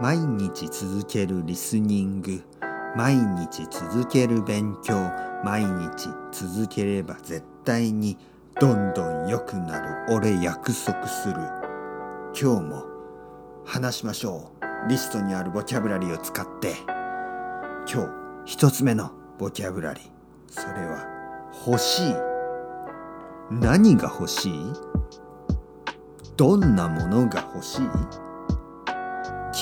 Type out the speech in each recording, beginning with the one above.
毎日続けるリスニング毎日続ける勉強毎日続ければ絶対にどんどん良くなる俺約束する。今日も話しましょう。リストにあるボキャブラリーを使って。今日一つ目のボキャブラリー。それは欲しい。何が欲しい？どんなものが欲しい？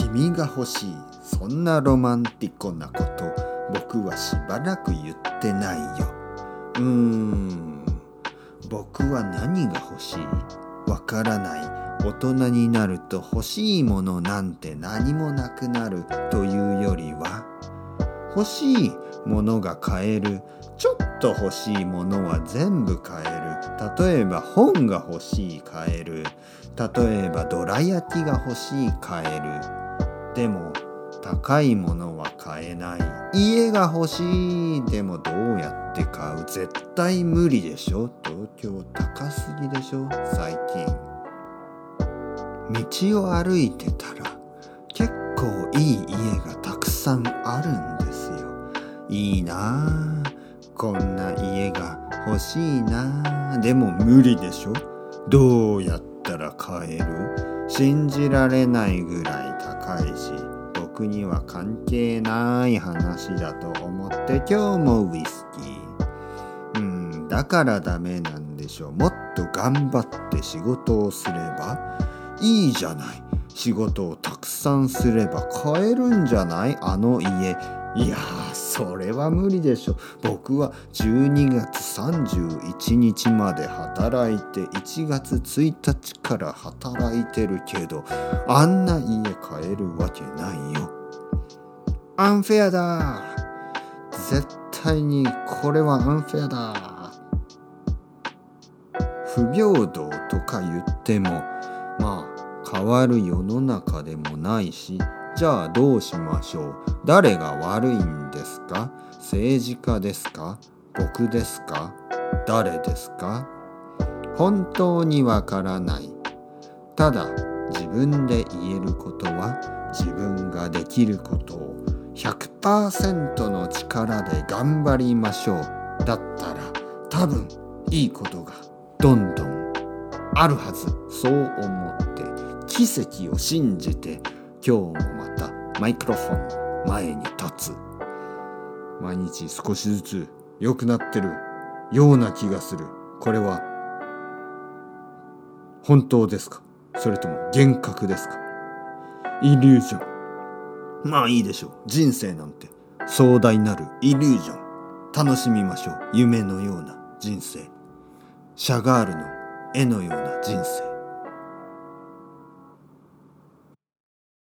君が欲しい。そんなロマンティコなこと僕はしばらく言ってないよ。うーん。僕は何が欲しい？わからない。大人になると欲しいものなんて何もなくなるというよりは欲しいものが買える。ちょっと欲しいものは全部買える。例えば本が欲しい買える。例えばどら焼きが欲しい買える。でも高いものは買えない。家が欲しい。でもどうやって買う？絶対無理でしょ。東京高すぎでしょ。最近。道を歩いてたら結構いい家がたくさんあるんですよ。いいなあ。こんな家が欲しいなあ。でも無理でしょ。どうやってたら買える？信じられないぐらい高いし僕には関係ない話だと思って今日もウイスキー。うんだからダメなんでしょう。もっと頑張って仕事をすればいいじゃない。仕事をたくさんすれば買えるんじゃない？あの家。いやーそれは無理でしょ。僕は12月31日まで働いて1月1日から働いてるけどあんな家買えるわけないよ。アンフェアだ。絶対にこれはアンフェアだ。不平等とか言ってもまあ変わる世の中でもないしじゃあどうしましょう。誰が悪いんですか？政治家ですか？僕ですか？誰ですか？本当にわからない。ただ自分で言えることは自分ができることを100%の力で頑張りましょう。だったら多分いいことがどんどんあるはず。そう思って奇跡を信じて今日もマイクロフォン前に立つ。毎日少しずつ良くなってるような気がする。これは本当ですか？それとも幻覚ですか？イリュージョン。まあいいでしょう。人生なんて壮大なるイリュージョン。楽しみましょう。夢のような人生。シャガールの絵のような人生。